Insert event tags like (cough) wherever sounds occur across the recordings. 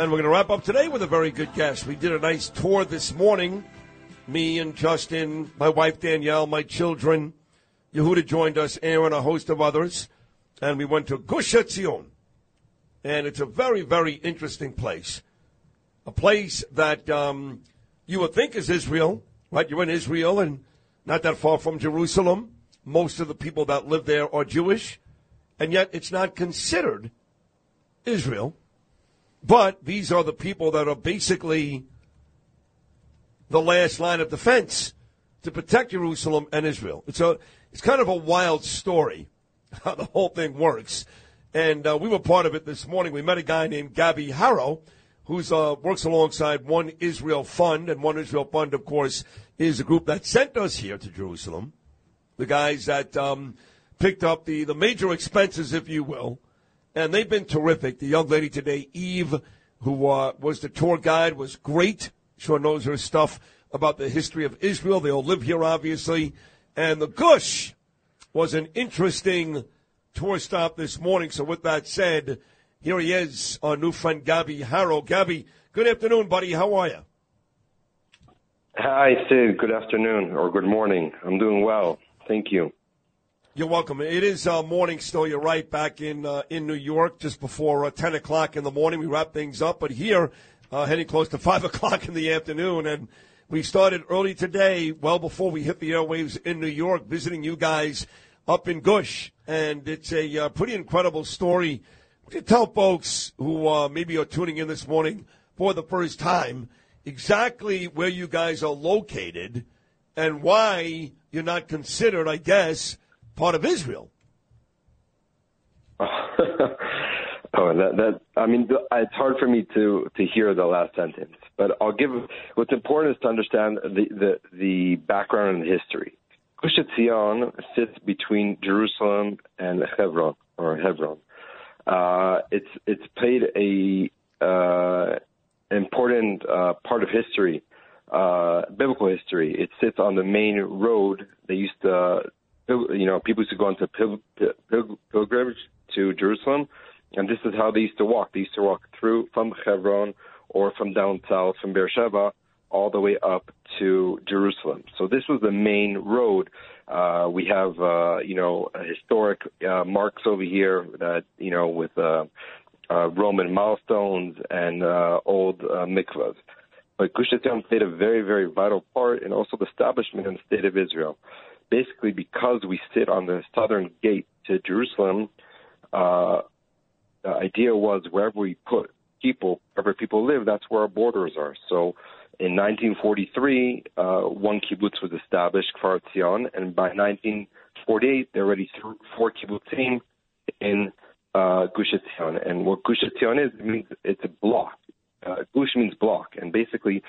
And we're going to wrap up today with a very good guest. We did a nice tour this morning. Me and Justin, my wife Danielle, my children. Yehuda joined us, Aaron, a host of others. And we went to Gush Etzion. And it's a very, very interesting place. A place that um, you would think is Israel, right? You're in Israel and not that far from Jerusalem. Most of the people that live there are Jewish. And yet it's not considered Israel. But these are the people that are basically the last line of defense to protect Jerusalem and Israel. It's a it's kind of a wild story (laughs) how the whole thing works. And uh, we were part of it this morning. We met a guy named Gabby Harrow, who uh, works alongside One Israel Fund, and One Israel Fund, of course, is a group that sent us here to Jerusalem. The guys that um, picked up the the major expenses, if you will and they've been terrific. The young lady today, Eve, who uh, was the tour guide, was great. Sure knows her stuff about the history of Israel. They all live here, obviously. And the Gush was an interesting tour stop this morning. So with that said, here he is, our new friend Gabby Harrow. Gabby, good afternoon, buddy. How are you? Hi, Sid. Good afternoon or good morning. I'm doing well. Thank you. You're welcome. It is uh, morning still. You're right. Back in uh, in New York, just before uh, ten o'clock in the morning, we wrap things up. But here, uh, heading close to (laughs) five o'clock in the afternoon, and we started early today, well before we hit the airwaves in New York, visiting you guys up in Gush, and it's a uh, pretty incredible story. Would you tell folks who uh, maybe are tuning in this morning for the first time exactly where you guys are located and why you're not considered, I guess part of Israel. (laughs) oh, that that I mean, it's hard for me to to hear the last sentence, but I'll give. What's important is to understand the the, the background and the history. Gush Etzion sits between Jerusalem and Hebron or Hebron. Uh, it's it's played a uh, important uh, part of history, uh, biblical history. It sits on the main road. They used to you know, people used to go on to pil- pil- pilgrimage to Jerusalem, and this is how they used to walk. They used to walk through from Hebron or from down south from Beersheba all the way up to Jerusalem. So this was the main road. Uh, we have, uh, you know, historic uh, marks over here that, you know, with uh, uh, Roman milestones and uh, old uh, mikvahs. But Gush Etzion played a very, very vital part in also the establishment in the state of Israel basically because we sit on the southern gate to Jerusalem, uh, the idea was wherever we put people, wherever people live, that's where our borders are. So in 1943, uh, one kibbutz was established, Kfar Tzion, and by 1948, there are already four kibbutzim in uh, Gush Etzion. And what Gush Etzion is, it means it's a block. Uh, Gush means block, and basically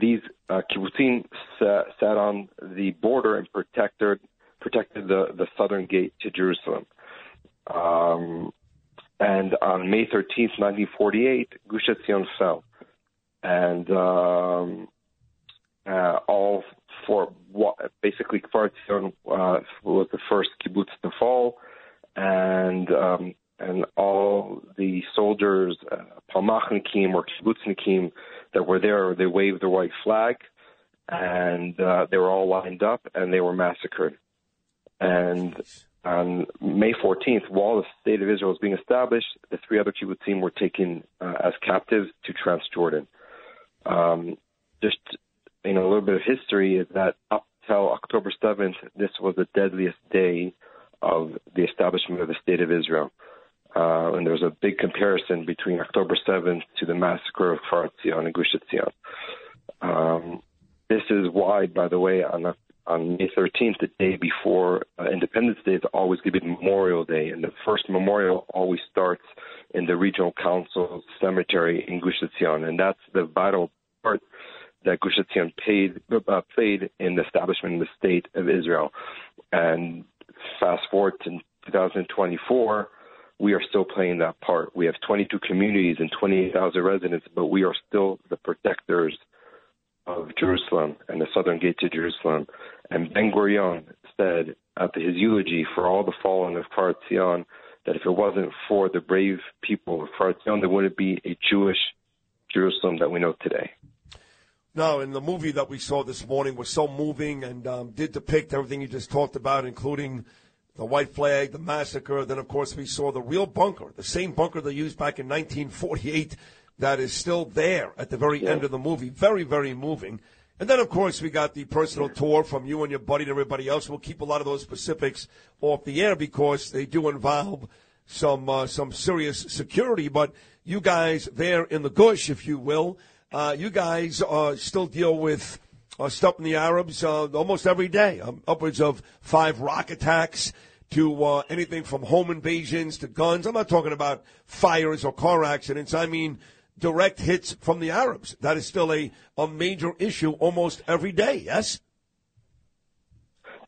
these uh, kibbutzim sat, sat on the border and protected protected the, the southern gate to Jerusalem. Um, and on May 13th, 1948, Gush Etzion fell. And um, uh, all four, basically, Kfar Etzion uh, was the first kibbutz to fall. And um, and all the soldiers, uh, Palmachnikim or Kibbutznikim that were there, they waved the white flag, and uh, they were all lined up, and they were massacred. And on May 14th, while the state of Israel was being established, the three other kibbutzim were taken uh, as captives to Transjordan. Um, just you know, a little bit of history is that up till October 7th, this was the deadliest day of the establishment of the state of Israel. Uh, and there's a big comparison between October 7th to the massacre of Kfar Etzion and Gush Etzion. Um, this is why, by the way, on, on May 13th, the day before uh, Independence Day, is always going to be Memorial Day, and the first memorial always starts in the regional council cemetery in Gush Etzion, and that's the vital part that Gush Etzion paid, uh, played in the establishment of the state of Israel. And fast forward to 2024 we are still playing that part. We have 22 communities and 28,000 residents, but we are still the protectors of Jerusalem and the southern gate to Jerusalem. And Ben Gurion said at his eulogy for all the fallen of Kfar Etzion that if it wasn't for the brave people of Kfar Etzion, there wouldn't be a Jewish Jerusalem that we know today. No, and the movie that we saw this morning was so moving and um, did depict everything you just talked about, including the white flag, the massacre. Then, of course, we saw the real bunker, the same bunker they used back in 1948 that is still there at the very yeah. end of the movie. Very, very moving. And then, of course, we got the personal tour from you and your buddy and everybody else. We'll keep a lot of those specifics off the air because they do involve some uh, some serious security. But you guys there in the gush, if you will, uh, you guys uh, still deal with uh, stopping the Arabs uh, almost every day, um, upwards of five rock attacks to uh, anything from home invasions to guns. I'm not talking about fires or car accidents. I mean direct hits from the Arabs. That is still a, a major issue almost every day, yes?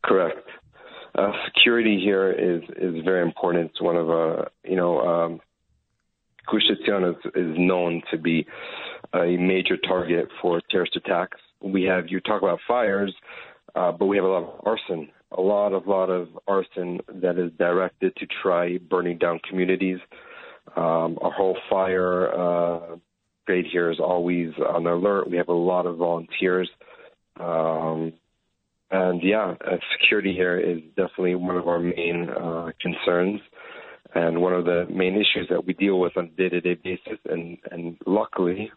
Correct. Uh, security here is, is very important. It's one of, uh, you know, um, is, is known to be a major target for terrorist attacks. We have, you talk about fires, uh, but we have a lot of arson, a lot of, lot of arson that is directed to try burning down communities. Um, our whole fire uh, grade here is always on alert. We have a lot of volunteers. Um, and yeah, uh, security here is definitely one of our main uh, concerns and one of the main issues that we deal with on a day-to-day basis. And, and luckily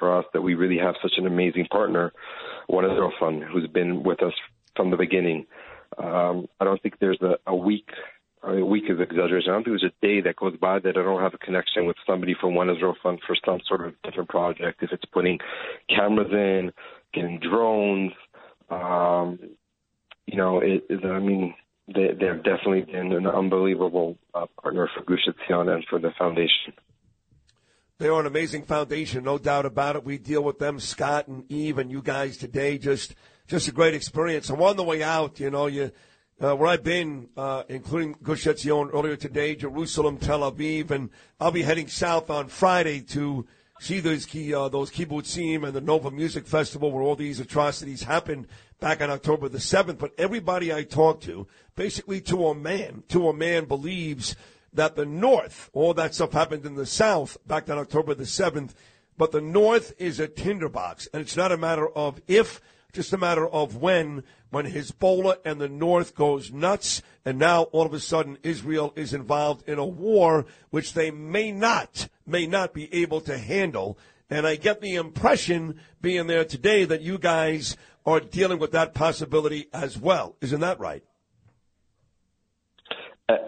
for us that we really have such an amazing partner, One Israel Fund, who's been with us from the beginning. Um, I don't think there's a, a week mean, week is exaggeration. I don't think there's a day that goes by that I don't have a connection with somebody from One Israel Fund for some sort of different project. If it's putting cameras in, getting drones, um, you know, it, it, I mean, they, they've definitely been an unbelievable uh, partner for Gush Etzion and for the foundation. They are an amazing foundation, no doubt about it. We deal with them, Scott and Eve, and you guys today. Just, just a great experience. And on the way out, you know, you uh, where I've been, uh, including Gush Etzion earlier today, Jerusalem, Tel Aviv, and I'll be heading south on Friday to see those key, uh, those kibbutzim and the Nova Music Festival where all these atrocities happened back on October the 7th. But everybody I talk to, basically to a man, to a man believes that the North, all that stuff happened in the South back on October the 7th, but the North is a tinderbox. And it's not a matter of if, just a matter of when, when Hezbollah and the North goes nuts, and now all of a sudden Israel is involved in a war which they may not, may not be able to handle. And I get the impression, being there today, that you guys are dealing with that possibility as well. Isn't that right?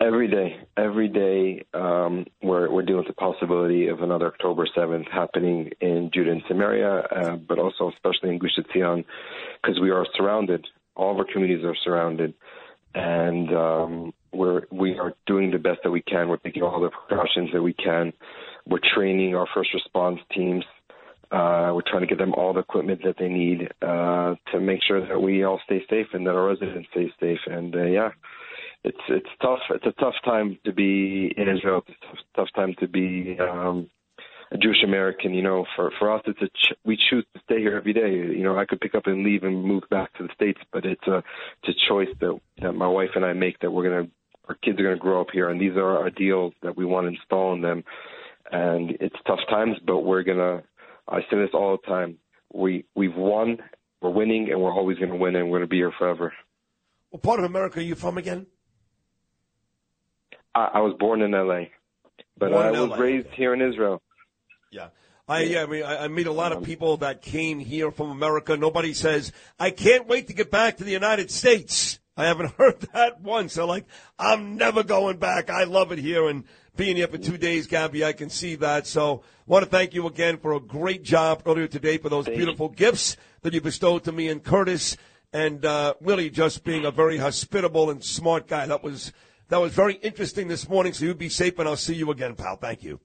Every day, every day, um, we're we're dealing with the possibility of another October seventh happening in Judah and Samaria, uh, but also especially in Gush Etzion, because we are surrounded. All of our communities are surrounded, and um, we're we are doing the best that we can. We're taking all the precautions that we can. We're training our first response teams. Uh, we're trying to get them all the equipment that they need uh, to make sure that we all stay safe and that our residents stay safe. And uh, yeah it's it's tough. It's a tough time to be in Israel. It's a tough, tough time to be um, a Jewish American. You know, for for us, it's a ch- we choose to stay here every day. You know, I could pick up and leave and move back to the states, but it's a it's a choice that that my wife and I make that we're gonna our kids are gonna grow up here, and these are our ideals that we want to install in them. And it's tough times, but we're gonna. I say this all the time. We we've won. We're winning, and we're always to win, and we're to be here forever. What part of America are you from again? I, I was born in L.A., but born I was LA. raised here in Israel. Yeah. I, yeah, I mean, I, I meet a lot of people that came here from America. Nobody says, I can't wait to get back to the United States. I haven't (laughs) heard that once. They're like, I'm never going back. I love it here. And being here for two days, Gabby, I can see that. So want to thank you again for a great job earlier today for those beautiful gifts that you bestowed to me and Curtis. And uh, really just being a very hospitable and smart guy. That was that was very interesting this morning. So you be safe, and I'll see you again, pal. Thank you.